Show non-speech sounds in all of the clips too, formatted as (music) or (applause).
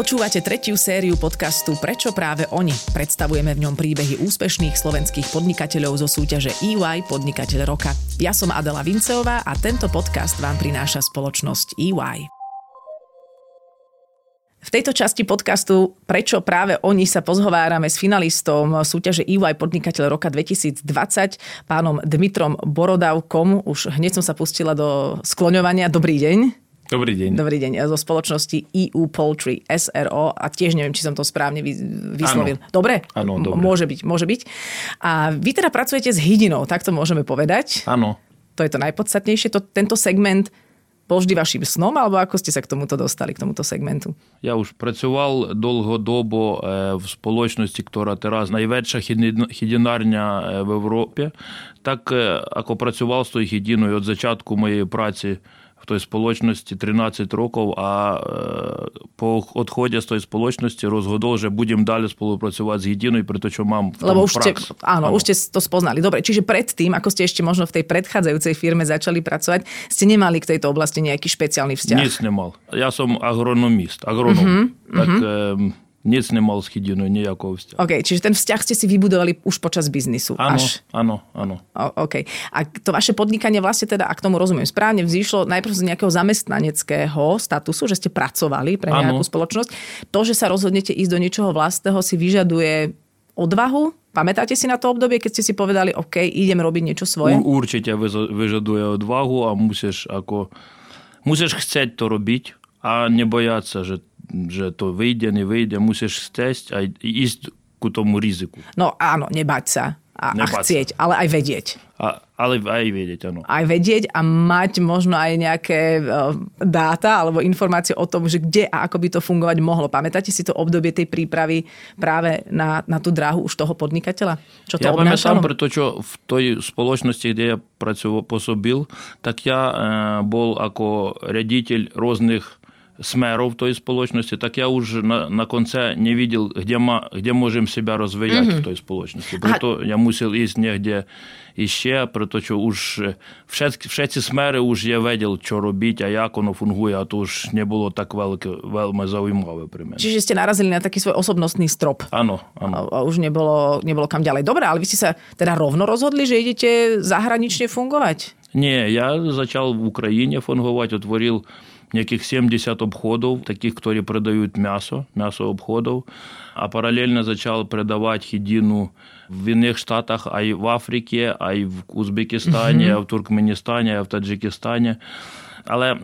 Počúvate tretiu sériu podcastu Prečo práve oni? Predstavujeme v ňom príbehy úspešných slovenských podnikateľov zo súťaže EY Podnikateľ roka. Ja som Adela Vinceová a tento podcast vám prináša spoločnosť EY. V tejto časti podcastu Prečo práve oni sa pozhovárame s finalistom súťaže EY Podnikateľ roka 2020, pánom Dmitrom Borodavkom. Už hneď som sa pustila do skloňovania. Dobrý deň. Dobrý deň. Dobrý deň. Zo spoločnosti EU Poultry SRO a tiež neviem, či som to správne vyslovil. Ano. Dobre? Áno, dobre. Môže byť, môže byť. A vy teda pracujete s hydinou, tak to môžeme povedať. Áno. To je to najpodstatnejšie. To, tento segment bol vždy vašim snom, alebo ako ste sa k tomuto dostali, k tomuto segmentu? Ja už pracoval dlhodobo e, v spoločnosti, ktorá teraz najväčšia hydinárňa e, v Európe. Tak e, ako pracoval s tou hydinou od začiatku mojej práce в той сполочності 13 років, а по odchode z tej spoločnosti rozhodol, že budem dалі spolupracovať s Jedinою, pretože mám v tom Lebo už ste, prax. áno, áno, už ste to spoznali. Dobre, čiže predtým, ako ste ešte možno v tej predchádzajúcej firme začali pracovať, ste nemali k tejto oblasti nejaký špeciálny vzťah? Nic nemal. Ja som agronomist, agronom. Uh-huh, tak uh-huh. Nic nemal s chydinu nejakého. OK, čiže ten vzťah ste si vybudovali už počas biznisu. Áno, až... áno, áno. O, OK. A to vaše podnikanie vlastne teda, ak tomu rozumiem správne, vzýšlo najprv z nejakého zamestnaneckého statusu, že ste pracovali pre nejakú áno. spoločnosť. To, že sa rozhodnete ísť do niečoho vlastného, si vyžaduje odvahu? Pamätáte si na to obdobie, keď ste si povedali, OK, idem robiť niečo svoje? U, určite vyžaduje odvahu a musíš ako... Musíš chcieť to robiť a nebojať sa, že že to vyjde, nevyjde, musíš chcieť aj ísť ku tomu riziku. No áno, nebať sa. A, nebať a chcieť, sa. ale aj vedieť. A, ale aj vedieť, áno. Aj vedieť a mať možno aj nejaké e, dáta alebo informácie o tom, že kde a ako by to fungovať mohlo. Pamätáte si to obdobie tej prípravy práve na, na tú dráhu už toho podnikateľa? Čo to ja pamätám, pretože v tej spoločnosti, kde ja pracoval, pôsobil, tak ja e, bol ako riaditeľ rôznych смеров той сполучності, так я уже на, на конце не видел, где, ма, где можем себя розвивати в той сполучності. Прито я мусив іти негде іще, прито що уж все, все ці смери уж я видел, що робити, а як воно фунгує, а то уж не було так велике, вельми зaujímavé при мене. Čiže ste narazili na taký svoj osobnostný strop. Áno, áno. A, a už nebolo, nebolo kam ďalej. Dobre, ale vy ste sa teda rovno rozhodli, že idete zahranične fungovať? Ні, я почав в Україні фунгувати, отворив яких 70 обходів, таких, які продають м'ясо, м'ясо обходів, а паралельно почав продавати хідіну в інших штатах, а й в Африці, а й в Узбекистані, а в Туркменістані, а в Таджикистані. Але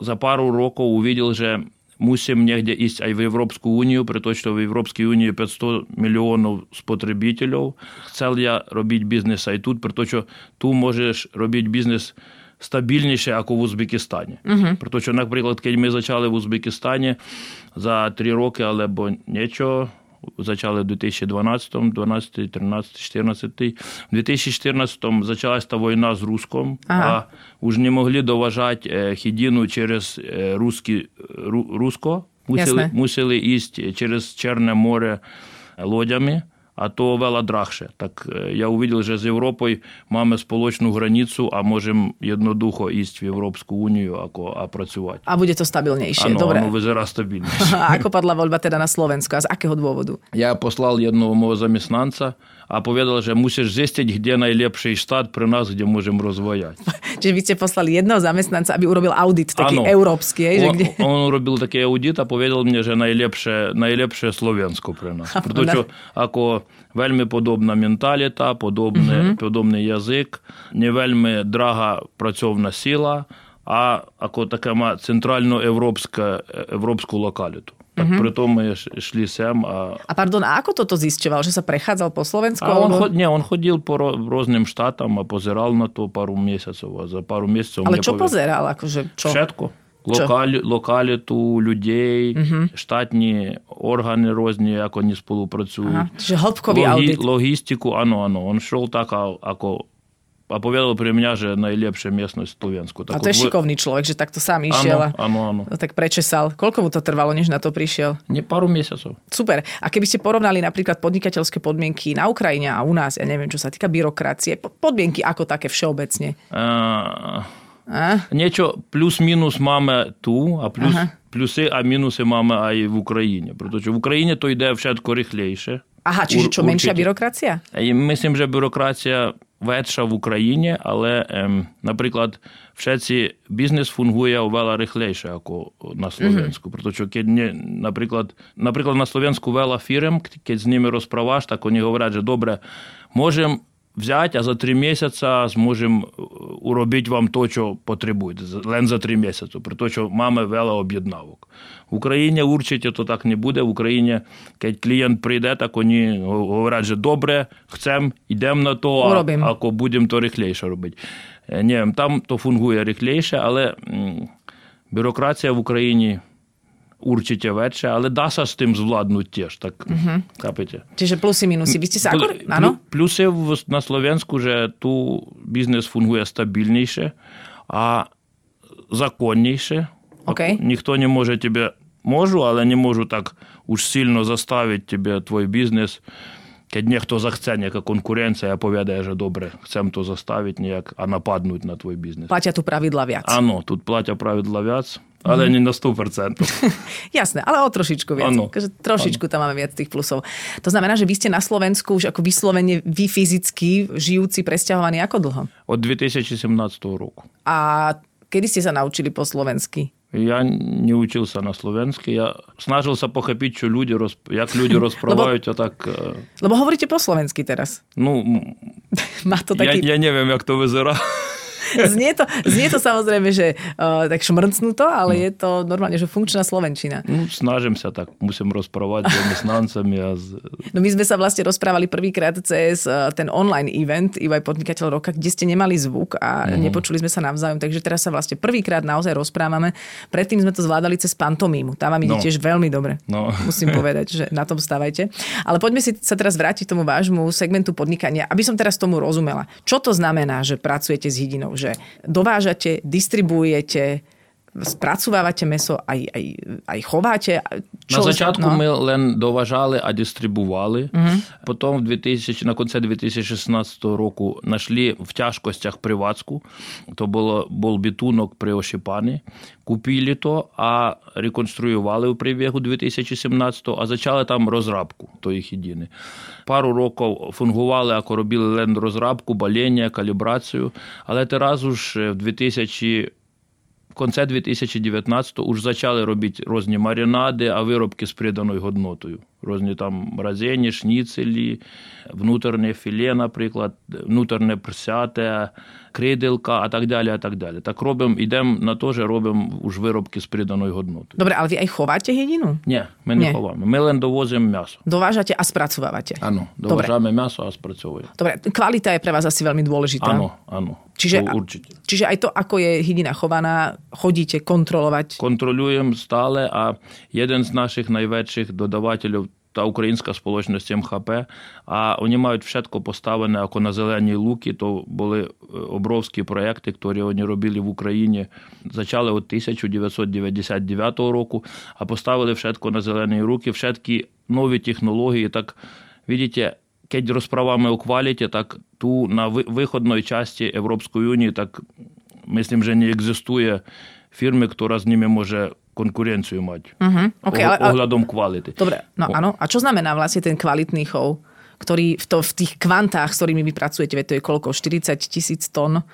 за пару років увидел, що мусим негде ість а й в Європейську унію, при тому, що в Європейській унії 500 мільйонів спотребителів. Хотів я робити бізнес а й тут, при тому, що тут можеш робити бізнес стабільніше, як у Узбекистані. Uh-huh. При тому, що, наприклад, коли ми почали в Узбекистані за три роки, але бо нічого, Зачали в 2012, 12, 13, 14. В 2014 почалась та війна з Руском, Ага. а вже не могли доважати е, хідіну через е, русські, ру, Русько. Мусили, мусили їсти через Чорне море лодями, а то вела драхше. Так е, я увидел, що з Європою маємо сполучну границю, а можемо єднодухо їсти в Європейську унію, ако, а працювати. A bude to stabilnejšie. Áno, Dobre. ono vyzerá stabilne. A ako padla voľba teda na Slovensku a z akého dôvodu? Я послав одного мого a povedal, že musíš zistiť, kde je najlepší štát pre nás, kde môžem rozvojať. Čiže vy ste poslali jedného zamestnanca, aby urobil audit taký ano. európsky. Hej, on, že kde... on urobil taký audit a povedal mne, že najlepšie, najlepšie Slovensko pre nás. Pretože ako veľmi podobná mentalita, podobný, uh-huh. podobný jazyk, не вельми драга працьовна сила, а ако така ма центральноєвропська європську локаліту. tak mm-hmm. preto my šli sem. A... a pardon, a ako toto zisťoval? Že sa prechádzal po Slovensku? A on, alebo... chod, nie, on chodil po ro- rôznym štátom a pozeral na to pár mesiacov. A za pár mesiacov... Ale čo povedal, pozeral? Akože, čo? Všetko. Lokali, lokalitu ľudí, uh-huh. štátne orgány rôzne, ako nespolupracujú. Aha. Čiže hĺbkový Logi, audit. Logistiku, áno, áno. On šol tak, ako a povedal pre mňa, že najlepšia miestnosť Slovensko. Tak a to je šikovný človek, že takto sám išiel áno, a áno, áno. No tak prečesal. Koľko mu to trvalo, než na to prišiel? Nie, pár mesiacov. Super. A keby ste porovnali napríklad podnikateľské podmienky na Ukrajine a u nás, ja neviem, čo sa týka byrokracie, podmienky ako také všeobecne? Uh, a? Niečo plus minus máme tu a plus, plusy a minusy máme aj v Ukrajine. Pretože v Ukrajine to ide všetko rýchlejšie. Aha, čiže čo, menšia byrokracia? Myslím, že byrokracia ветша в Україні, але, ем, наприклад, в Шеці бізнес фунгує вела рихлейше, як на Слов'янську. Тому що, не, наприклад, наприклад, на Слов'янську вела фірм, з ними розправаш, так вони говорять, що добре, можемо взяти, а за три місяці зможемо е, уробити вам то, що потребуєте. Лен за три місяці. При тому, що мами вела об'єднавок. В Україні урчите, то так не буде. В Україні, коли клієнт прийде, так вони говорять, що добре, chcемо, йдемо на то, а, Уробимо. а ко будемо то рихлейше робити. Е, Ні, там то фунгує рихлейше, але бюрократія в Україні určite väčšia, ale dá sa s tým zvládnuť tiež, tak uh-huh. chápete? Čiže plusy, minusy. Vy ste sa akor... Áno? Plus je na Slovensku, že tu biznes funguje stabilnejšie a законніше. Okay. Ніхто не може тебе, можу, але не можу так уж сильно заставити тебе твій бізнес. Кед нехто захце, ніяка конкуренція, повідає, що добре, chcem то заставити ніяк, а нападнуть на твій бізнес. Платять у правідла вяць. Ано, тут платять правідла вяць. ale nie na 100%. (laughs) Jasné, ale o trošičku viac. Áno. Takže trošičku tam máme viac tých plusov. To znamená, že vy ste na Slovensku už ako vyslovene vy fyzicky žijúci, presťahovaní ako dlho? Od 2017 roku. A kedy ste sa naučili po slovensky? Я не учился на словенській. Я снажився похопити, що люди роз... як люди розправляють, а так. е, Lebo hovoríte po slovensky teraz. Ну, м, Má to я, taký... я не вiem, як то визира. znie, to, znie to samozrejme, že uh, tak šmrcnuto, ale no. je to normálne, že funkčná Slovenčina. No, snažím sa tak, musím rozprávať s zamestnancami. A z... No my sme sa vlastne rozprávali prvýkrát cez uh, ten online event EY Podnikateľ roka, kde ste nemali zvuk a mm. nepočuli sme sa navzájom, takže teraz sa vlastne prvýkrát naozaj rozprávame. Predtým sme to zvládali cez pantomímu. Tá vám ide no. tiež veľmi dobre. No. Musím povedať, že na tom stávajte. Ale poďme si sa teraz vrátiť tomu vášmu segmentu podnikania, aby som teraz tomu rozumela. Čo to znamená, že pracujete s hydinou? Že dovážate, distribuujete, spracovávate meso, aj, aj, aj chováte? На початку no? ми лен доважали, а дистрибували. Потім в 2000, на кінці 2016 року знайшли в тяжкостях приватську. То було, був бітунок при Ошіпані. Купили то, а реконструювали у прибігу 2017 а почали там розрабку тої хідіни. Пару років фунгували, ако робили лен розрабку, балення, калібрацію. Але ти разу ж в 2000 конце 2019 го уж зачали робити різні маринади, а виробки з приданою годнотою. Rôzne tam mrazenie, šniceli, vnútorné filé napríklad, vnútorné prsiate, krédelka a tak ďalej a tak ďalej. Tak robím, idem na to, že robím už výrobky z pridanej hodnoty. Dobre, ale vy aj chováte jedinu? Nie, my Nie. nechováme. My len dovozím mäso. Dovážate a spracovávate? Áno, dovážame mäso a spracovujeme. Dobre, kvalita je pre vás asi veľmi dôležitá. Áno, áno. Čiže, to určite. čiže aj to, ako je hydina chovaná, chodíte kontrolovať? Kontrolujem stále a jeden z našich najväčších dodávateľov та українська сполучність МХП, а вони мають všetko поставлене ако на зелені луки, то були е, обровські проекти, які вони робили в Україні. Зачали від 1999 року, а поставили všetko на зелені руки, všetky нові технології. Так, видите, keď розправами у кваліті, так ту на виходної часті Європейської Унії, так myslím, že neexistuje firmy, ktorá s nimi môže konkurenciu mať. Uh-huh. Okay, ale, ale, ohľadom kvality. dobre, no O- áno. A čo znamená vlastne ten kvalitný chov, ktorý v, to, v tých kvantách, s ktorými vy pracujete, to je koľko? 40 tisíc tón?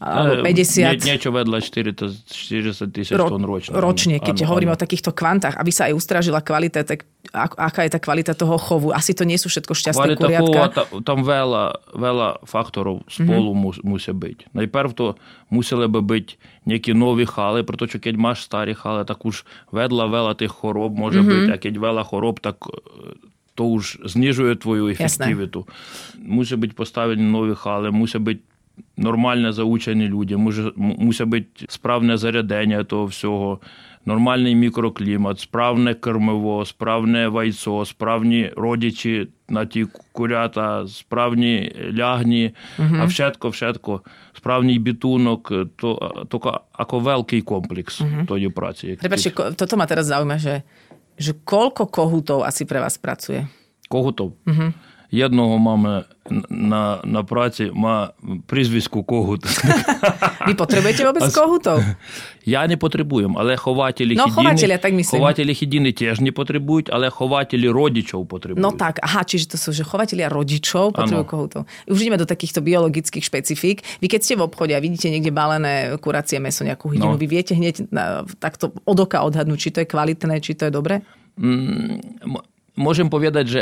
Alebo 50? Nie, niečo vedľa 40 40 tisíc ro- tón ročne. ročne, keď Áno, hovoríme áno. o takýchto kvantách, aby sa aj ustražila kvalita, tak ak, aká je tá kvalita toho chovu? Asi to nie sú všetko šťastné Кваліта хова, kuriatka. та- там вела, вела факторів сполу мус, мусить бути. Найперв то мусили би бути які нові хали, про те, що keď маєш старі хали, так уж ведла вела тих хороб може бути, а keď вела хороб, так е, то уж знижує твою ефективіту. Мусить бути поставлені нові хали, мусить бути нормально заучені люди, мусить бути справне зарядення того всього, нормальний мікроклімат, справне кермиво, справне вайцо, справні родичі на ті курята, справні лягні, а všetko, všetko, справний бітунок, то, то ako великий комплекс тої праці. як Prepačte, тих. ko- toto ma teraz zaujíma, že, že koľko kohutov asi pre vás pracuje? Кого то? Jedного máme na, na práci, má прізвиську когут. Vy potrebujete vôbec kohutov? Я не потребуjem, але хователі No, хідіни, chovateľia, так myslím. хователі хідіни теж не потребують, але хователі родичів потребують. No tak, aha, čiže to sú že chovatelia rodičov potrebujú Áno. kohutov. Už ideme do takýchto biologických špecifík. Vy keď ste v obchode a vidíte niekde balené kuracie meso, nejakú hydinu, No. vy viete hneď na, takto od oka odhadnúť, či to je kvalitné, či to je dobré? М, Можемо povedať, že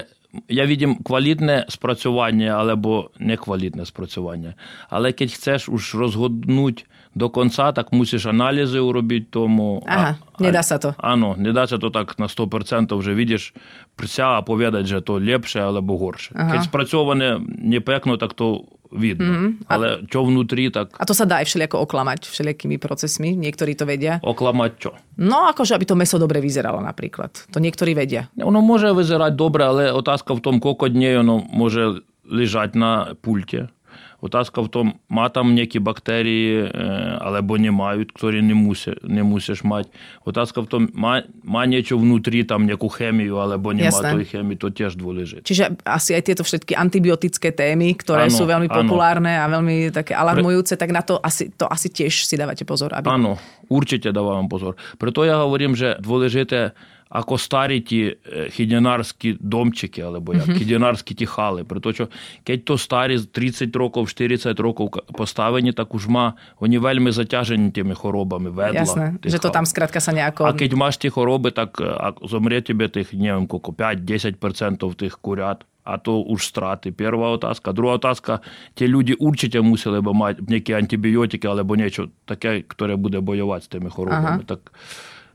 я відім квалітне спрацювання або неквалітне спрацювання. Але keď хочеш уж розгоднути до кінця, так мусиш аналізи уробити тому. Ага, не дасться то. Ано, не дасться то так на 100% вже видиш прися, а повідати, що то ліпше або горше. Ага. Keď спрацьоване не пекно, так то vidno. Mm-hmm. A... Ale čo vnútri, tak... A to sa dá aj všelijako oklamať, všelijakými procesmi. Niektorí to vedia. Oklamať čo? No, akože, aby to meso dobre vyzeralo napríklad. To niektorí vedia. Ono môže vyzerať dobre, ale otázka v tom, koľko dní ono môže ležať na pulte. Отазка в тому, ма там які бактерії, е, або не мають, які не, мусі, не мусиш мати. Отазка в тому, ма, ма нічого внутрі, там яку хемію, або нема Jasné. тої хемії, то теж дôležité. Čiže asi aj tieto všetky antibiotické témy, ktoré Áno, sú veľmi áno. populárne a veľmi také alarmujúce, tak na to asi, to asi tiež si dávate pozor. Aby... Ано, урчите даваємо позор. Прито я говорим, що дôležité, ако старі ті е, хідянарські домчики, або як, хідянарські ті хали. Прито, що keď то старі 30 років, 40 років поставлені, так уж ма, вони вельми затяжені тими хворобами, ведла. Tých že to хал. tam skrátka. А keď máš ті хвороби, так е, а зомре тебе тих, не знаю, коliko, 5-10% тих курят, а то уж страти. Перша отазка. Друга отазка, ті люди урчите мусили би мати які антибіотики, або нічого таке, яке буде воювати з тими хворобами. Ага. Так,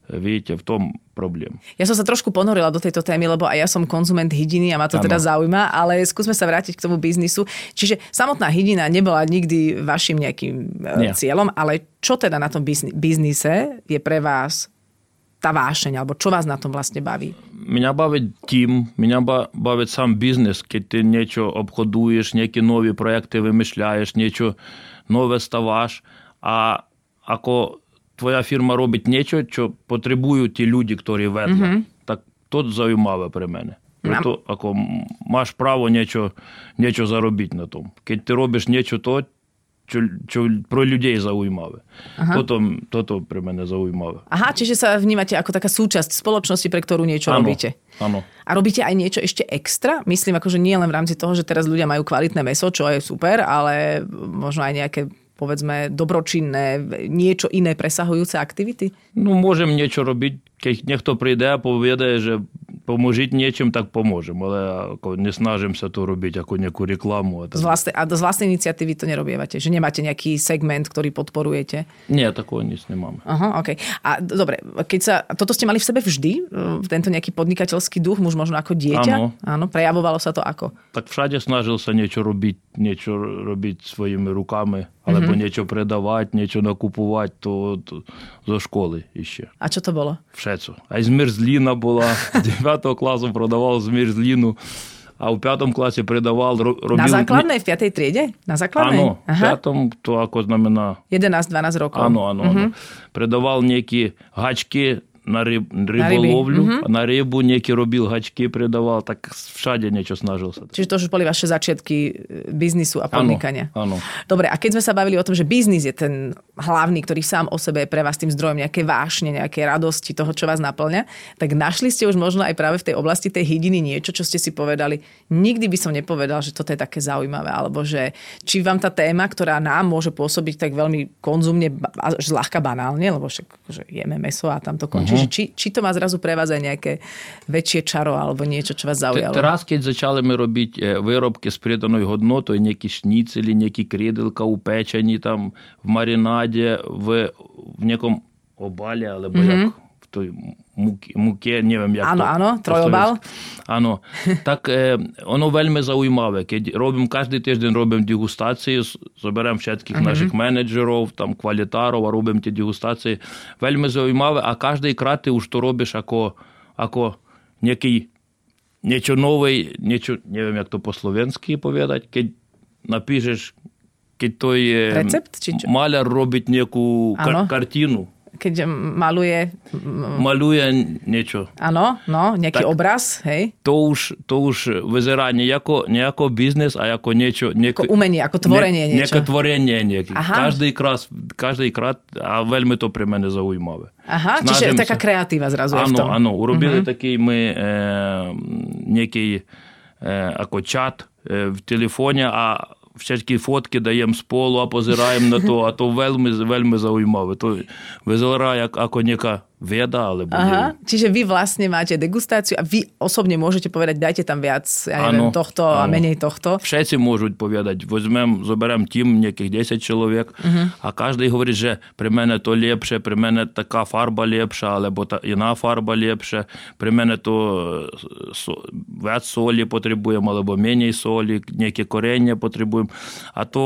vidíte v tom problém. Ja som sa trošku ponorila do tejto témy, lebo aj ja som konzument hydiny a ma to ano. teda zaujíma, ale skúsme sa vrátiť k tomu biznisu. Čiže samotná hydina nebola nikdy vašim nejakým e, Nie. cieľom, ale čo teda na tom biznise je pre vás tá vášeň, alebo čo vás na tom vlastne baví? Mňa baví tým, mňa baví sám biznis, keď ty niečo obchoduješ, nejaké nové projekty vymyšľaš, niečo nové staváš a ako твоя фірма робить нічого, що потребують ті люди, які ведли, так то займаве при мене. Прито, ако м- маєш право нічого, нічого заробити на тому. Коли ти робиш нічого то, що, що про людей зaujímavé. Ага. Toto, toto pre mene zaujímavé. Aha, čiže sa vnímate ako taká súčasť spoločnosti, pre ktorú niečo Áno, robíte. áno. A robíte aj niečo ešte extra? Myslím, akože nie len v rámci toho, že teraz ľudia majú kvalitné meso, čo je super, ale možno aj nejaké povedzme dobročinné, niečo iné presahujúce aktivity? No môžem niečo robiť, keď niekto príde a povie, že pomôžiť niečím, tak pomôžem, ale ako nesnažím sa to robiť ako nejakú reklamu. A, tak. Z vlastne, a z vlastnej iniciatívy to nerobievate? Že nemáte nejaký segment, ktorý podporujete? Nie, takého nic nemáme. Aha, okay. A dobre, keď sa, toto ste mali v sebe vždy, tento nejaký podnikateľský duch, muž možno ako dieťa? Áno. Áno, prejavovalo sa to ako? Tak všade snažil sa niečo robiť нічого робити своїми руками, але mm-hmm. нічого продавати, нічого накупувати, то, то зо школи іще. А що то було? Все це. А й змерзліна була. (laughs) 9 класу продавав змерзліну. А в п'ятому класі придавав робив... На закладній, в п'ятій треді? На закладній? Ано, ага. в п'ятому, то якось на 11-12 років. Ано, ано, угу. Придавав ніякі гачки на риб, риболовлю, Mhm. на рибу nejaké robil hačky, predával, tak všade niečo snažil sa. Čiže to už boli vaše začiatky e, biznisu a Áno, podnikania. áno. Dobre, a keď sme sa bavili o tom, že biznis je ten hlavný, ktorý sám o sebe je pre vás tým zdrojom nejaké vášne, nejaké radosti, toho, čo vás naplňa, tak našli ste už možno aj práve v tej oblasti tej hydiny niečo, čo ste si povedali, nikdy by som nepovedal, že toto je také zaujímavé, alebo že či vám tá téma, ktorá nám môže pôsobiť tak veľmi konzumne, ba- až zľahka banálne, lebo však že jeme meso a tam to končí, uh-huh. že či, či to má zrazu pre vás aj nejaké väčšie čaro alebo niečo, čo vás zaujalo. Teraz, keď začali ми робити виробки з приданою годнотою, які шніцелі, які кріделка упечені там в маринаді, в, в некому обалі, або як в той муки, муке, не вім, як Áno, то áno, trojobal. по-слов'янськи. Áno. Так е, воно вельми зaujímavé. Keď робимо кожен тиждень робимо дегустації, з- зберемо всяких наших менеджерів, там квалітарів, а робимо ті дегустації. Вельми зaujímavé, а кожен крат ти уж то робиш ако, ако некий niečo nové, niečo, neviem, jak to po slovensky povedať, keď napíšeš, keď to je Recept, či čo? maľar robiť nejakú Áno. kar- kartinu, keď maluje... Maluje niečo. Áno, no, nejaký tak obraz, hej? To už, to už vyzerá nejako, nejako biznes a ako niečo... Nejako, ako umenie, ako tvorenie ne, niečo. Nejaké tvorenie nejaké. Aha. Každý krát, každý krát a veľmi to pre mňa zaujímavé. Aha, Snažím čiže sa. taká kreatíva zrazu Ano. je v tom. Áno, urobili uh-huh. taký my e, nejaký e, ako čat e, v telefóne a всякі фотки даємо з полу, а позираємо на то, а то вельми, вельми зауймове. То визира як а нека viada, alebo Aha, nie. Čiže vy vlastne máte degustáciu a vy osobne môžete povedať, dajte tam viac, ja neviem, ano, tohto ano. a menej tohto. Všetci môžu povedať, vezmem, zoberiem tým nejakých 10 človek uh-huh. a každý hovorí, že pri mene to lepšie, pri mene taká farba lepšia, alebo tá iná farba lepšia, pri mene to e, so, viac soli potrebujem, alebo menej soli, nejaké korenie potrebujem. A to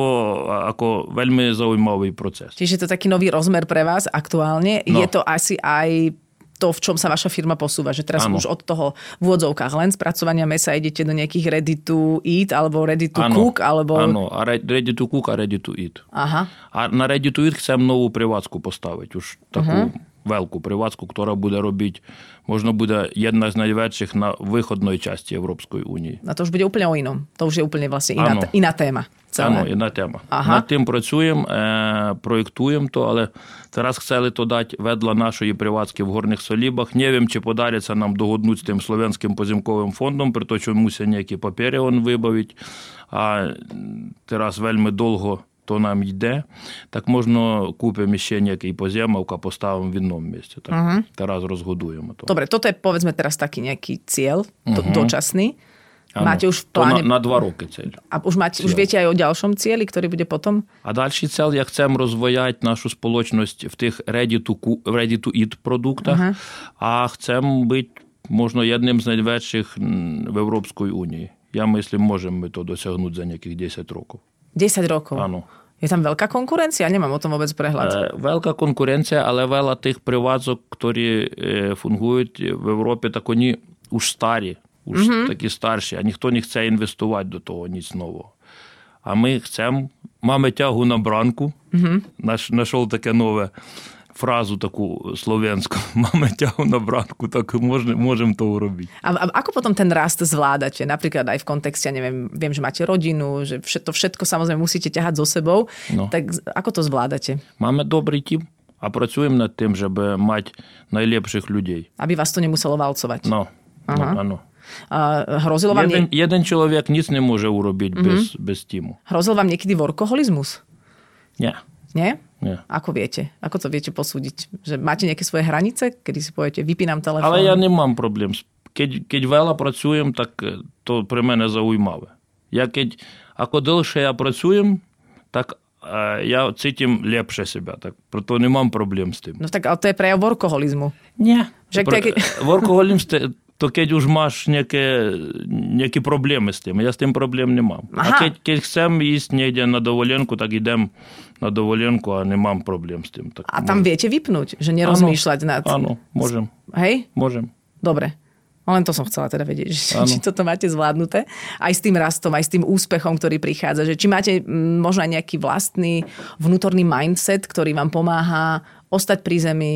ako veľmi zaujímavý proces. Čiže to taký nový rozmer pre vás aktuálne. No. Je to asi aj aj to, v čom sa vaša firma posúva. Že teraz ano. už od toho v úvodzovkách len spracovania mesa idete do nejakých ready to eat alebo ready to ano. cook? Alebo... Áno, a ready to cook a ready to eat. Aha. A na ready to eat chcem novú prevádzku postaviť. Už takú uh-huh. Велику приватку, яка буде робити, можна буде одна з найвищих на виходної часті Європейської унії. А то ж буде úplne o. То вже úplne власне іна, іна тема. Ано, іна тема. Ага. Над тим працюємо, е, проєктуємо то, але Тарас хотіли то дати ведла нашої приватки в Горних Солібах. Не вім, чи подариться нам догоднуть з тим Словенським позимковим фондом, при то чомуся ніякі папери він вибавить. А Тарас вельми довго то нам йде, так можна купимо ще nejaký pozemok a postavím v inom mieste. Tak uh-huh. teraz rozhodujeme to. Dobre, toto je povedzme teraz taký nejaký cieľ, to, uh-huh. dočasný. Ano. Máte už v pláne... To na, na dva roky cieľ. A už, máte, cieľ. už viete aj o ďalšom cieli, ktorý bude potom? A ďalší cieľ, ja chcem rozvojať našu spoločnosť v tých ready-to-eat ready to eat produktách uh-huh. a chcem byť možno jedným z najväčších v Európskej únii. Ja myslím, môžeme to dosiahnuť za nejakých 10 rokov. 10 rokov. Áno. Je tam veľká konkurencia? Nemám o tom vôbec prehľad. Е, Велика конкуренція, але вела тих приваток, які v фунгують в Європі, так вони už старі, уж такі старші, а ніхто не хоче інвестувати до того ніч нового. А ми хочемо, маємо тягу на бранку, наш, знайшов таке нове фразу таку слов'янську, маємо тягу на бранку, так можемо, можемо того робити. A, a ako potom ten rast zvládate? Napríklad aj v kontexte, ja neviem, viem, že máte rodinu, že všet, to všetko samozrejme musíte ťahať so sebou. No. Tak z- ako to zvládate? Маємо добрий тім, а працюємо над тим, щоб мати найліпших людей. Aby vás to nemuselo valcovať. Ну, Ага. ну, ну. A hrozilo, vám Jeden, nie, jeden чоловік ніц не може уробити без, без тіму. hrozil vám niekedy workoholizmus? Ні. Nie? Nie. Ako viete? Ako to viete posúdiť? Že máte nejaké svoje hranice, kedy si poviete, vypínam telefón? Ale ja nemám problém. Keď, keď veľa pracujem, tak eh, to pre mňa zaujímavé. Ja keď, ako dlhšie ja pracujem, tak eh, ja cítim lepšie seba, tak proto nemám problém s tým. No tak ale to je prejav workoholizmu. Nie. Že Pre, keď... (laughs) Workoholizm to keď už máš nejaké, nejaké problémy s tým. Ja s tým problém nemám. Aha. A keď, keď chcem ísť niekde na dovolenku, tak idem na dovolenku a nemám problém s tým. Tak A tam viete vypnúť, že nerozmýšľať nad... Áno, môžem. Hej? Môžem. Dobre. Len to som chcela teda vedieť, (laughs) že, Áno. či toto máte zvládnuté. Aj s tým rastom, aj s tým úspechom, ktorý prichádza. Že či máte možno aj nejaký vlastný vnútorný mindset, ktorý vám pomáha ostať pri zemi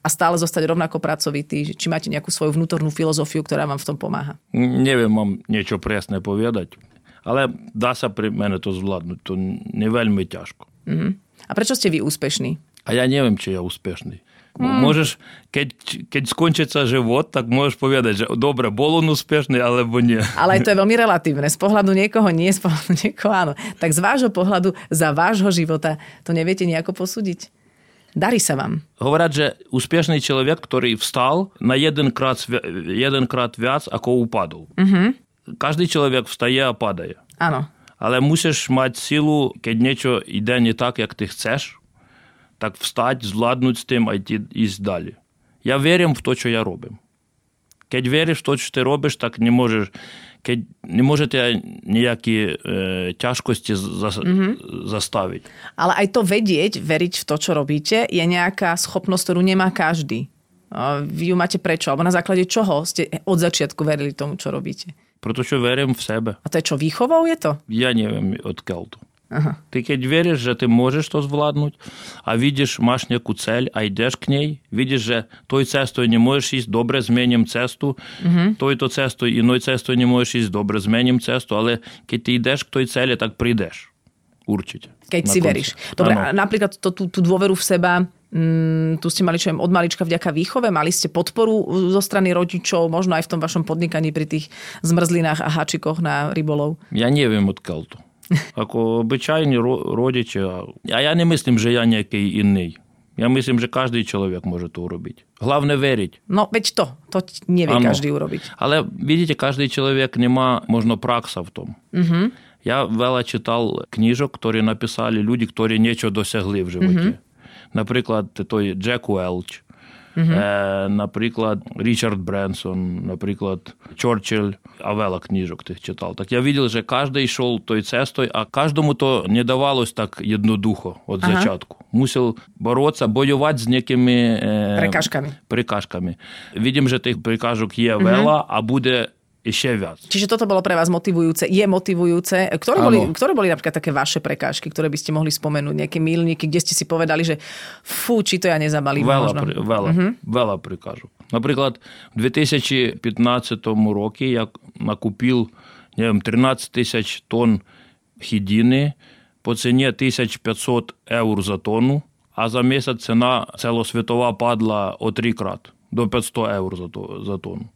a stále zostať rovnako pracovitý. Že Či máte nejakú svoju vnútornú filozofiu, ktorá vám v tom pomáha. Neviem vám niečo presne povedať, ale dá sa pri mene to zvládnuť. To nie veľmi ťažko. Mm-hmm. A prečo ste vy úspešní? A ja neviem, či ja úspešný. Mm. Môžeš, keď, keď skončí sa život, tak môžeš povedať, že dobre, bol on úspešný, alebo nie. Ale aj to je (laughs) veľmi relatívne. Z pohľadu niekoho nie, z pohľadu niekoho áno. Tak z vášho pohľadu, za vášho života, to neviete nejako posúdiť. Darí sa vám. Hovorať, že úspešný človek, ktorý vstal na jedenkrát, jedenkrát viac, ako upadol. Mm-hmm. Každý človek встає, а падає. Áno. Але мусиш мати силу, keď niečo йде не так, як ти chcеш, так встать, zvládnuť з тим, а йти ísť далі. Я вірю в те, що я роблю. Keď віриш в те, що ти робиш, так не можеш, keď не можете ніякі е, тяжкості за, заставити. Ale aj to vedieť, veriť v to, čo robíte, je nejaká schopnosť, ktorú nemá každý. Vy ju máte prečo? Alebo na základe čoho ste od začiatku verili tomu, čo robíte? pretože verím v sebe. A to je čo, výchovou je to? Ja neviem, odkiaľ to. Aha. Ty keď veríš, že ty môžeš to zvládnuť a vidíš, máš nejakú ceľ a ideš k nej, vidíš, že toj cestou nemôžeš ísť, dobre zmením cestu, mhm. uh-huh. tojto cestou, inou cestou nemôžeš íť, dobre zmením cestu, ale keď ty ideš k tej celi, tak prídeš. Určite. Keď si konci. veríš. Dobre, ano. a napríklad to, tú, tú dôveru v seba Mm, tu ste mali čo viem, od malička vďaka výchove, mali ste podporu uh, zo strany rodičov, možno aj v tom vašom podnikaní pri tých zmrzlinách a háčikoch na rybolov. Ja neviem odkiaľ to. (laughs) Ako obyčajní ro- rodičia. A ja nemyslím, že ja nejaký iný. Ja myslím, že každý človek môže to urobiť. Hlavne veriť. No veď to, to nevie ano. každý urobiť. Ale vidíte, každý človek nemá možno praxa v tom. Uh-huh. Ja veľa čítal knížok, ktoré napísali ľudí, ktorí niečo dosiahli v živote. Uh-huh. Napríklad той Джек Уелч, Угу. Е, Наприклад, Річард Бренсон, наприклад, Чорчилль, а вела книжок тих читав. Так я видел, що кожен йшов той цестой, а кожному то не давалось так єднодухо від ага. зачатку. Мусив боротися, воювати з якими е, прикашками. прикашками. Видим, що тих прикажок є вела, угу. а буде ešte viac. Čiže toto bolo pre vás motivujúce, je motivujúce. Ktoré boli, ktoré boli napríklad také vaše prekážky, ktoré by ste mohli spomenúť? Nejaké milníky, kde ste si povedali, že fú, či to ja nezabalím veľa, možno? Pri, veľa, uh-huh. veľa prekážok. Наприклад, в 2015 році я накупив не знаю, 13 тисяч тонн хідіни по ціні 1500 євро за тонну, а за місяць ціна целосвітова падла о три крат до 500 євро за тонну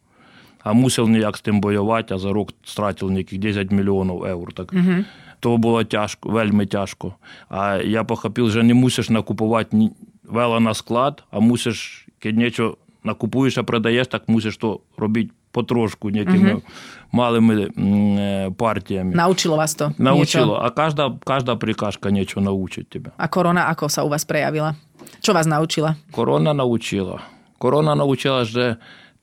А мусив ніяк з тим воювати, а за рік стратив яких 10 мільйонів євро. Так. Угу. То було тяжко, вельми тяжко. А я похопив, що не мусиш накупувати вела на склад, а мусиш, нічого накупуєш, а продаєш, так мусиш то робити потрошку якими угу. малими партіями. Научило вас то? Научило. Niečo? А кожна, кожна прикашка нічого научить тебе. А корона ako sa u vás prejavila? Čo vás naučila? Корона научила. Корона научила, що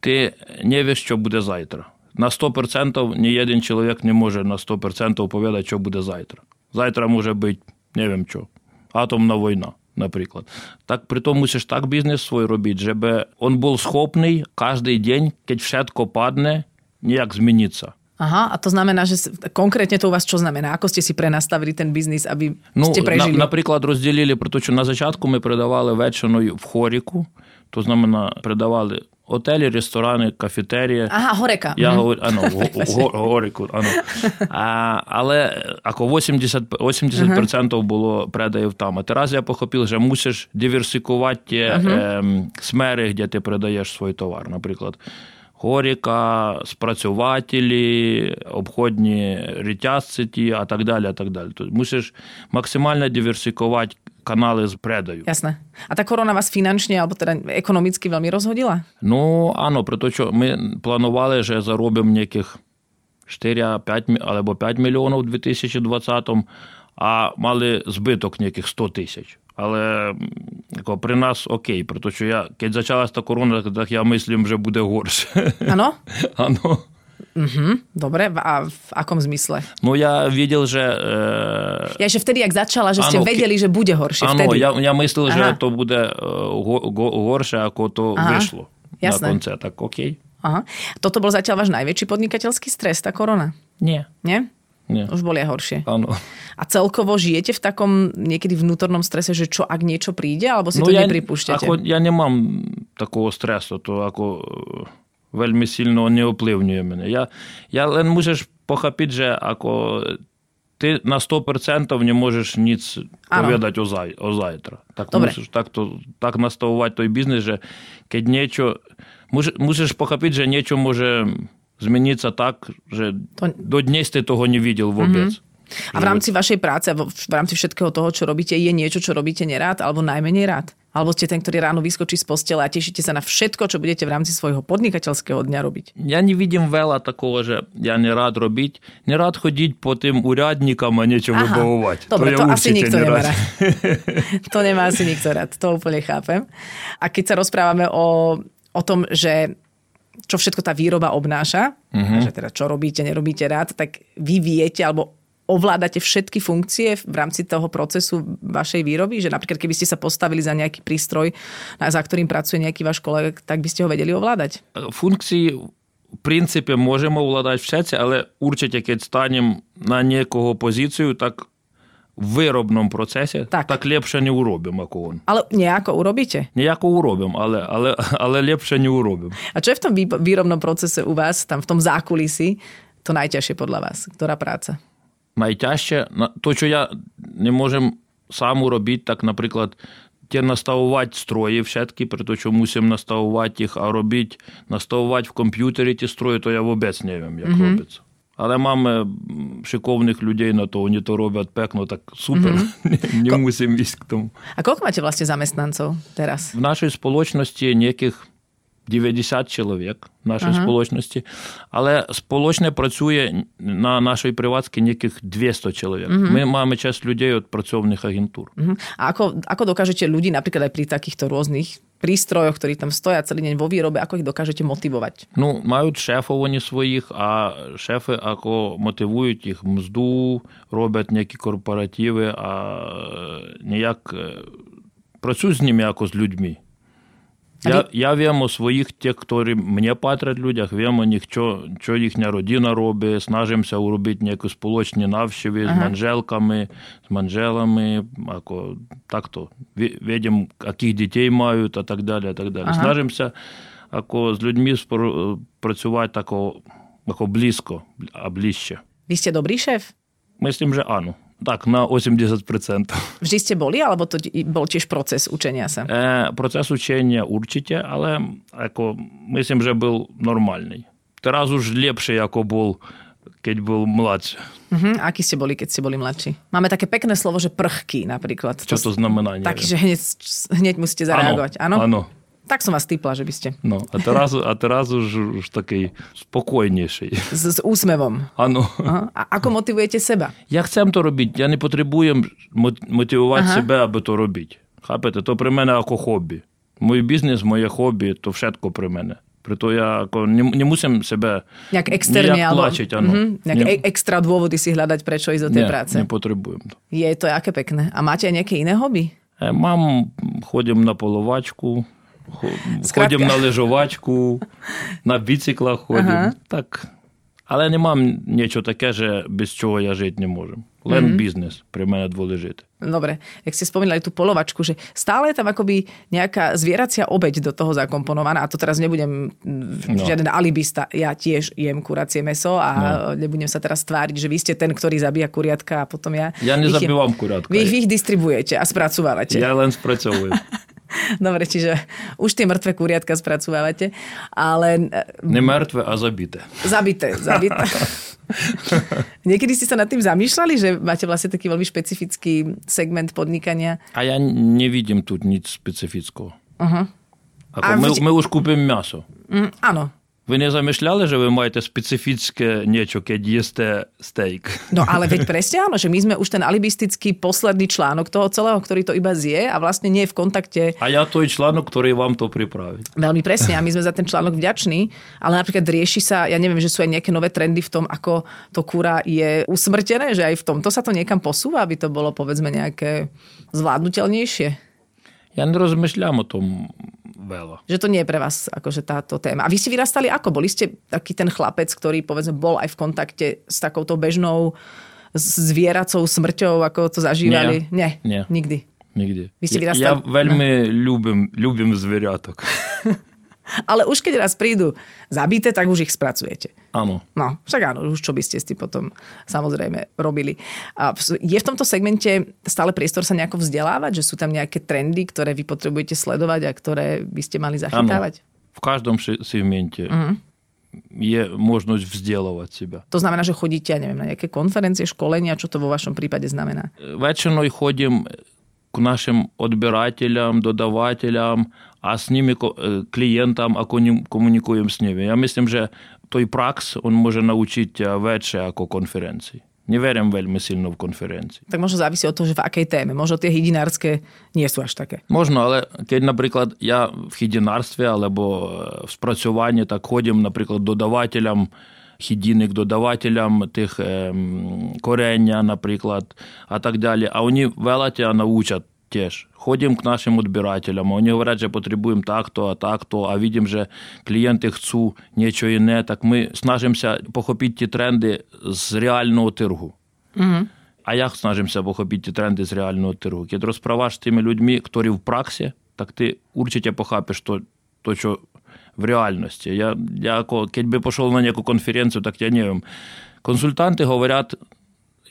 ти не віш, що буде завтра. На 100% ні один чоловік не може на 100% повідати, що буде завтра. Завтра може бути, не wiem що, атомна війна, наприклад. Так при тому мусиш так бізнес свій робити, щоб він був схопний кожен день, коли všetko падне, ніяк зміниться. Aha, a to znamená, že konkrétne to u vás čo znamená? Ako ste si prenastavili ten biznis, aby ну, ste prežili? На, наприклад, розділили, тому що на початку ми продавали вечорною в хоріку, то знамена передавали Отелі, ресторани, кафетерії. Ага, горека. Я говорю, ано, (laughs) горику, ано. (laughs) А, але ако 80%, 80% було предаїв там. А зараз я похопив, що мусиш диверсикувати ті е, смери, де ти продаєш свій товар. Наприклад, горіка, спрацювателі, обходні рітязці, а так далі. а так далі. Тобто мусиш максимально диверсикувати kanály predajú. Jasné. A tá korona vás finančne alebo teda ekonomicky veľmi rozhodila? No áno, pretože my plánovali, že zarobím nejakých 4, 5 alebo 5 miliónov v 2020 a mali збиток nejakých 100 тисяч. Але ako при нас окей, pretože ja, keď začалась tá korona, tak ja myslím, že bude horšie. Áno? Áno. Uh-huh. Dobre, a v akom zmysle? No ja videl, že... E... Ja, že vtedy, ak začala, že ano, ste vedeli, že bude horšie áno, vtedy. ja, ja myslel, Aha. že to bude go, go, horšie, ako to Aha. vyšlo Jasné. na konce. Tak OK. Aha. Toto bol zatiaľ váš najväčší podnikateľský stres, tá korona? Nie. Nie? Nie. Už boli horšie. Áno. A celkovo žijete v takom niekedy vnútornom strese, že čo ak niečo príde, alebo si no to ja, nepripúšťate? Ako, ja nemám takého stresu, to ako veľmi silno neovplyvňuje mňa. Ja, ja len môžeš pochopiť, že ako ty na 100% не можеш ніц повідати о, зай, о завтра. Так Добре. мусиш так, то, так наставувати той бізнес, що keď niečo, мусиш, мусиш похопити, що niečo може змінитися так, що to... до днес ти того не видел vôbec. Mm-hmm. A v rámci vašej práce, v rámci všetkého toho, čo robíte, je niečo, čo robíte nerád alebo najmenej rád? Alebo ste ten, ktorý ráno vyskočí z postele a tešíte sa na všetko, čo budete v rámci svojho podnikateľského dňa robiť? Ja nevidím veľa takého, že ja nerád robiť. Nerád chodiť po tým úradníkam a niečo Aha, vybavovať. Dobre, to, to asi nikto nemá rád. (laughs) to nemá asi nikto rád, to úplne chápem. A keď sa rozprávame o, o tom, že čo všetko tá výroba obnáša, uh-huh. že teda čo robíte, nerobíte rád, tak vy viete, alebo ovládate všetky funkcie v rámci toho procesu vašej výroby? Že napríklad, keby ste sa postavili za nejaký prístroj, za ktorým pracuje nejaký váš kolega, tak by ste ho vedeli ovládať? Funkcii v princípe môžeme ovládať všetci, ale určite, keď stanem na niekoho pozíciu, tak виробному процесі, Так. так, ліпше не уробимо, як он. Ale nejako urobíte? Ніяко уробимо, але, але, але ліпше не уробимо. A čo je v tom vý- výrobnom procese u vás, tam v tom zákulisí, to najťažšie podľa vás? Ktorá práca? Найтяжче, то, що я не можем сам робити, так, наприклад, ті наставувати строї все-таки, при то, що мусимо наставувати їх, а робити, наставувати в комп'ютері ті строї, то я в обець не wiem, як робиться. Але маємо м, шиковних людей на то, вони то роблять пекно, так супер, не мусимо військ к тому. A koľko máte vlastne zamestnancov teraz? В нашій сполочності ніяких 90 чоловік в нашій Ага. сполочності, але сполочне працює на нашій приватській ніяких 200 чоловік. Ми маємо час людей від працівних агентур. Mhm. A ako, ako dokážete ľudí napríklad aj pri takýchto rôznych prístrojoch, ktorí tam stoja celý deň vo výrobe, ako ich dokážete motivovať? Ну, мають шефів вони своїх, а шефи ако мотивують їх мзду, роблять ніякі корпоративи, а ніяк працюють з ними як з людьми. Я ви... я viem o svojich, tých, ktorí mne patrať ľuďach, viem o nich, čo, čo їхня родина робить, snažím sa urobiť nejaké spoločné návštevy uh-huh. s manželkami, s manželami, ako takto. Vedem, akých дітей мають, а так далі, а так далі. Uh-huh. Snažím ako s ľuďmi spor- pracovať ako, ako blízko a bližšie. Vy ste dobrý šéf? Myslím, že áno. Tak, na 80%. Vždy ste boli, alebo to bol tiež proces učenia sa? E, proces učenia určite, ale ako, myslím, že bol normálny. Teraz už lepšie, ako bol keď bol mladší. Uh-huh. Akí ste boli, keď ste boli mladší? Máme také pekné slovo, že prchky napríklad. Čo to, to znamená? Takže hneď, hneď musíte zareagovať. Áno? Áno. Tak som vás typla, že by ste. No a teraz, a teraz už, už takej spokojnejšej. S, s úsmevom. Áno. A ako motivujete seba? Ja chcem to robiť, ja nepotrebujem motivovať Aha. sebe, aby to robiť. Chápete, to pre mňa ako hobby. Môj biznis, moje hobby, to všetko pre mňa. Preto ja ako ne, nemusím sebe nejak externe alebo, tlačiť. Áno. Mm-hmm, nejak ne, e-, extra dôvody si hľadať, prečo ísť do tej ne, práce. nepotrebujem to. Je to aké pekné. A máte aj nejaké iné hobby? E, mám, chodím na polovačku, ходимо на лежовачку, на біциклах ходимо. Ага. Так. Але не мам нічого таке, že без чого я жити не можу. Len бізнес при мене dôležité. Dobre, jak ste spomínali tú polovačku, že stále je tam akoby nejaká zvieracia obeď do toho zakomponovaná a to teraz nebudem no. No. žiaden alibista, ja tiež jem kuracie meso a no. nebudem sa teraz tváriť, že vy ste ten, ktorý zabíja kuriatka a potom ja... Ja ich jem. nezabývam kurátka. Vy, vy ich distribujete a spracúvate. Ja len spracowujem. (laughs) (laughs) Dobre, čiže už tie mŕtve kuriatka spracovávate, ale... E, Nemŕtve a zabité. Zabité, zabité. (laughs) Niekedy ste sa nad tým zamýšľali, že máte vlastne taký veľmi špecifický segment podnikania? A ja nevidím tu nič špecifického. Uh-huh. Ako a my, vždy... my už kúpim maso. Mm, áno. Ви не замишляли, що ви маєте специфічне нічого, keď їсте стейк? No ale veď presne áno, že my sme už ten alibistický posledný článok toho celého, ktorý to iba zje a vlastne nie je v kontakte А я той článok, ktorý vám to pripraví. veľmi presne a my sme za ten článok vďační, ale napríklad rieši sa, ja neviem, že sú aj nejaké nové trendy v tom, ako to kúra je usmrtené, že aj v tomto sa to niekam posúva, aby to bolo povedzme nejaké zvládnutelnejšie. Я не розмишлям о тому veľa. Že to nie je pre vás akože táto téma. A vy ste vyrastali ako? Boli ste taký ten chlapec, ktorý povedzme bol aj v kontakte s takouto bežnou zvieracou smrťou, ako to zažívali? Nie. Nie, nie. nikdy. Nikdy. Vy ste vyrastali... Ja veľmi no. ľúbim, ľúbim zvieratok. (laughs) Ale už keď raz prídu zabité, tak už ich spracujete. Áno. No, však áno, už čo by ste s tým potom samozrejme robili. A je v tomto segmente stále priestor sa nejako vzdelávať, že sú tam nejaké trendy, ktoré vy potrebujete sledovať a ktoré by ste mali zachytávať? Áno. V každom segmente. Mm-hmm je možnosť vzdelávať seba. To znamená, že chodíte, ja neviem, na nejaké konferencie, školenia, čo to vo vašom prípade znamená? E, väčšinou chodím к нашим odbирателям, додавателям, а з ними ко- е, клієнтам, а коні- комунікуємо з ними. Я myslím, že той пракс он може навчити вече ako конференції. Не верим вельми сильно в конференції. Tak možno závisí od toho, že v akej téme. Možno tie hydinárske nie sú až také. Можна, але keď, наприклад, я в хідінарстві або е, в спрацюванні так ходім, наприклад, Хідійник додавателям тих ем, корення, наприклад, а так далі. А вони велатя научать теж. Ходимо к нашим відбирателям, вони говорять, що потребуємо так-то, а так-то, а видим що клієнти, хочу, нічого і не. Так ми снажимося похопити ті тренди з реального тиргу. Угу. А як снажимося похопити ті тренди з реального тиргу? Коли розправаш з тими людьми, хто в праксі, так ти урчите похапиш то, то що в реальності. Я, я keď би пішов на яку конференцію, так я не вім. Консультанти говорять,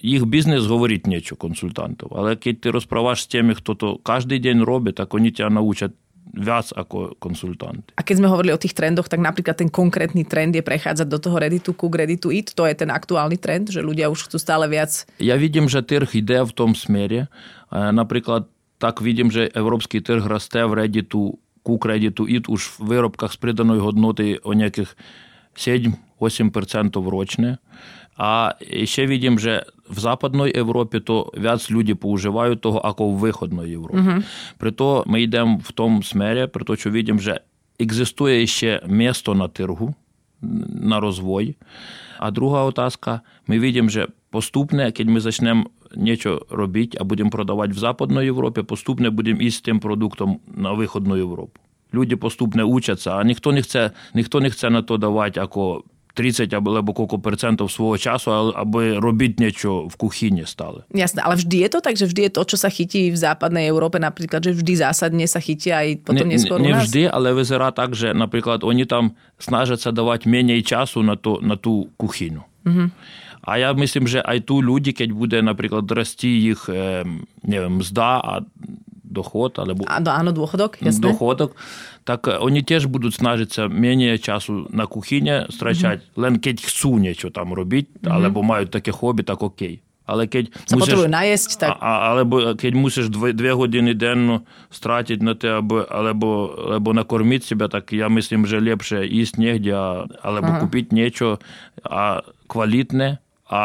їх бізнес говорить нічого консультантів. Але коли ти розправаш з тими, хто то кожен день робить, так вони тебе научать viac ako konsultant. A keď sme hovorili o tých trendoch, tak napríklad ten konkrétny trend je prechádzať do toho ready to cook, ready to eat. To je ten aktuálny trend, že ľudia už chcú stále viac. Ja vidím, že trh ide v tom smere. Napríklad tak vidím, že európsky trh rastie v ready to eat už v výrobkах z pridanej hodnoty o nejakých 7-8% ročne. А ще видим, що в Западній Європі то вяз люди поуживають того, ако в Виходної Європі. Uh-huh. Прито ми йдемо в тому смері, при то, що видим, що екзистує ще місто на тиргу, на розвой. А друга отазка, ми видим, що поступне, коли ми почнемо нічого робити, а будемо продавати в Западній Європі, поступне будемо із тим продуктом на Виходну Європу. Люди поступне учаться, а ніхто не chce, ніхто не chce на то давати, ако 30 alebo koľko percentov svojho času, aby robiť niečo v kuchyni stále. Jasné, ale vždy je to tak, že vždy je to, čo sa chytí v západnej Európe, napríklad, že vždy zásadne sa chytí aj potom ne, neskôr Ne vždy, ale vyzerá tak, že napríklad oni tam snažia sa dávať menej času na, to, na tú kuchynu. Mm-hmm. A ja myslím, že aj tu ľudí, keď bude napríklad rasti ich, neviem, mzda a dochod, alebo... Áno, dôchodok, jasné. Dochodok, tak oni tiež budú snažiť sa menej času na kuchyne strачať, mm-hmm. len keď chcú niečo tam robiť, mm-hmm. alebo majú také hobby, tak OK. Ale keď sa musíš, potrebujú najesť, tak... A, alebo keď musíš dve, dve hodiny denno stratiť na to, alebo, alebo nakormiť seba, tak ja myslím, že lepšie ísť niekde, alebo uh-huh. kúpiť niečo a kvalitné a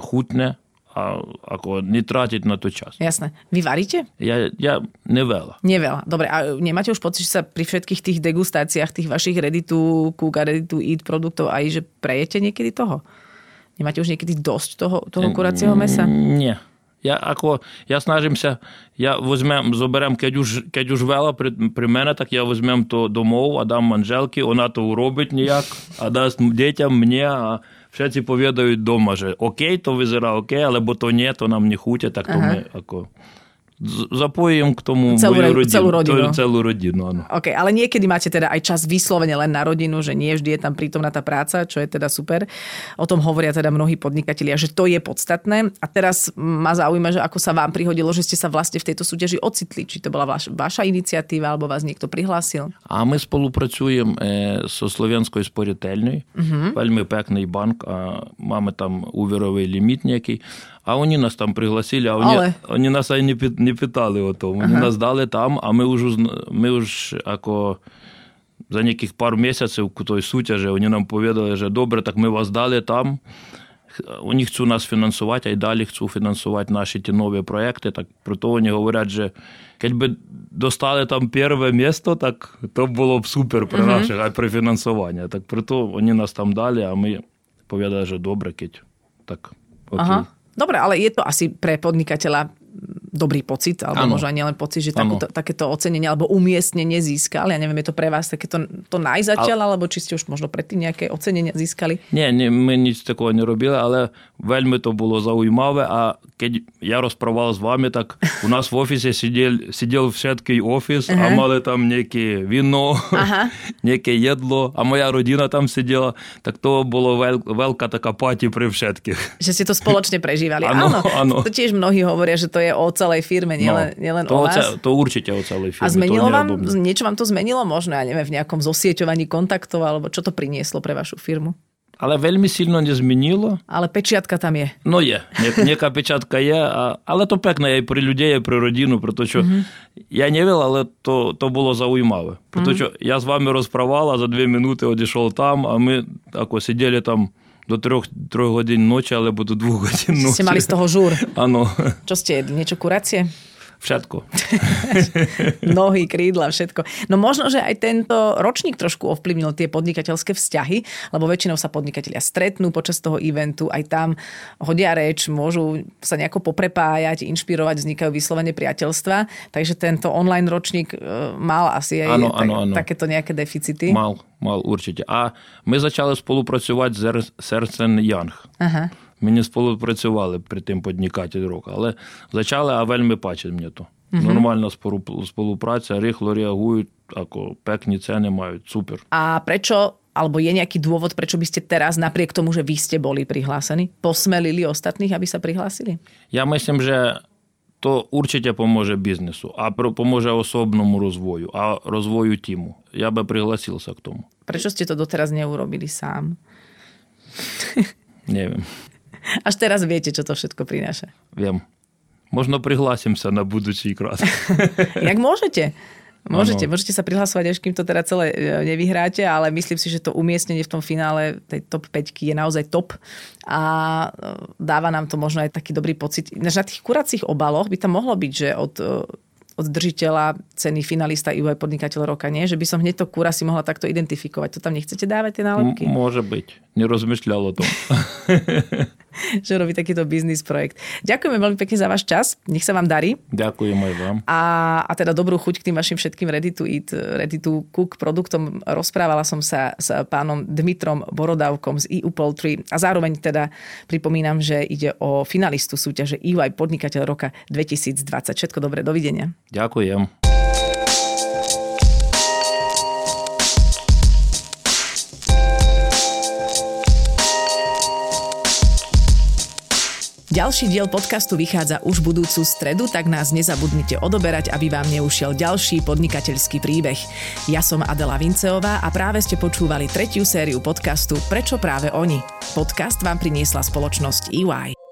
chutné, a ako netratiť na to čas. Jasné. Vy varíte? Ja, ja neveľa. Neveľa. Dobre, a nemáte už pocit, že sa pri všetkých tých degustáciách tých vašich ready to cook a ready to eat produktov aj, že prejete niekedy toho? Nemáte už niekedy dosť toho, toho kuracieho mesa? Nie. Ja, ako, ja snažím sa, ja vezmem, zoberiem, keď už, keď už veľa pri, pri mene, tak ja vezmem to domov a dám manželky, ona to urobiť nejak a дасть deťam, mne a všetci poviedajú doma, že OK, to vyzerá OK, alebo to nie, to nám nechúte, tak to Aha. my ako zapojím k tomu celú, moju rodinu. Celú rodinu. Celú rodinu, áno. OK, ale niekedy máte teda aj čas vyslovene len na rodinu, že nie vždy je tam prítomná tá práca, čo je teda super. O tom hovoria teda mnohí podnikatelia, že to je podstatné. A teraz ma zaujíma, že ako sa vám prihodilo, že ste sa vlastne v tejto súťaži ocitli. Či to bola vaš, vaša iniciatíva, alebo vás niekto prihlásil? A my spolupracujeme so Slovenskою sporiteľňou. Uh-huh. Veľmi pekný bank a máme tam úverový limit nejaký. А вони нас там пригласили, а вони, Але... вони нас і не, не питали о тому. Вони ага. нас дали там, а ми вже, ми вже ако за яких пару місяців той сутяже, вони нам повідали, що добре, так ми вас дали там. Вони хочуть нас фінансувати, а й далі хочуть фінансувати наші ті нові проекти. Так про то вони говорять, що якби достали там перше місто, так то було б супер при наших, а при фінансуванні. Так про то вони нас там дали, а ми повідали, що добре, кить. Так, окей. Ага. Dobre, ale je to asi pre podnikateľa dobrý pocit, alebo ano. možno aj nielen pocit, že takúto, takéto ocenenie alebo umiestnenie získal. Ja neviem, je to pre vás takéto to najzateľ, ale... alebo či ste už možno predtým nejaké ocenenia získali? Nie, nie, my nič takého nerobili, ale veľmi to bolo zaujímavé a keď ja rozprával s vami, tak u nás v ofise sedel, sedel všetký ofis uh-huh. a mali tam nejaké víno, uh-huh. (laughs) nejaké jedlo a moja rodina tam sedela, tak to bolo veľ, veľká taká pati pre všetkých. Že ste to spoločne prežívali. Áno, áno. To tiež mnohí hovoria, že to je o celej firme, nielen, no, nielen to o vás. to určite o celej firme. A zmenilo vám, niečo vám to zmenilo? Možno, ja neviem, v nejakom zosieťovaní kontaktov, alebo čo to prinieslo pre vašu firmu? Ale veľmi silno nezmenilo. Ale pečiatka tam je. No je, nejaká pečiatka je, a, ale to pekné aj pri ľudí, aj pri rodinu, pretože mm-hmm. ja neviem, ale to, to bolo zaujímavé. Pretože mm-hmm. ja s vami rozprával a za dve minúty odišiel tam a my ako sedeli tam do troch, troch hodín noči alebo do dvoch hodín noči. Ste mali z toho žúr. (laughs) Áno. Čo ste jedli? Niečo kuracie? Všetko. (laughs) Nohy, krídla, všetko. No možno, že aj tento ročník trošku ovplyvnil tie podnikateľské vzťahy, lebo väčšinou sa podnikatelia stretnú počas toho eventu, aj tam hodia reč, môžu sa nejako poprepájať, inšpirovať, vznikajú vyslovene priateľstva. Takže tento online ročník e, mal asi aj ano, tak, ano, ano. takéto nejaké deficity. Mal, mal určite. A my začali spolupracovať s Sersen Young. Aha. Ми не співпрацювали при тим поднікатель року, але зачали, а вельми паче мені то. Угу. Нормальна співпраця, рихло реагують, ako pekní ceny majú, super. A prečo alebo je nejaký dôvod, prečo by ste teraz, napriek tomu, že vy ste boli prihlásení, posmelili ostatných, aby sa prihlásili? Ja myslím, že to určite pomôže biznesu a pomôže osobnému rozvoju a rozvoju týmu. Ja by prihlásil sa k tomu. Prečo ste to doteraz neurobili sám? Neviem. (laughs) Až teraz viete, čo to všetko prináša. Viem. Možno prihlásim sa na budúci krát. (laughs) Jak môžete. Môžete, ano. môžete sa prihlasovať, až kým to teda celé e, nevyhráte, ale myslím si, že to umiestnenie v tom finále tej top 5 je naozaj top a e, dáva nám to možno aj taký dobrý pocit. Na tých kuracích obaloch by tam mohlo byť, že od e, od držiteľa ceny finalista aj podnikateľ roka, nie? Že by som hneď to kúra si mohla takto identifikovať. To tam nechcete dávať tie nálepky? M- môže byť. Nerozmýšľal o tom. (laughs) (laughs) že robí takýto biznis projekt. Ďakujeme veľmi pekne za váš čas. Nech sa vám darí. Ďakujem aj vám. A, a teda dobrú chuť k tým vašim všetkým ready to eat, ready to cook produktom. Rozprávala som sa s pánom Dmitrom Borodávkom z EU Poultry a zároveň teda pripomínam, že ide o finalistu súťaže EY Podnikateľ roka 2020. Všetko dobré, dovidenia. Ďakujem. Ďalší diel podcastu vychádza už budúcu stredu, tak nás nezabudnite odoberať, aby vám neušiel ďalší podnikateľský príbeh. Ja som Adela Vinceová a práve ste počúvali tretiu sériu podcastu Prečo práve oni? Podcast vám priniesla spoločnosť EY.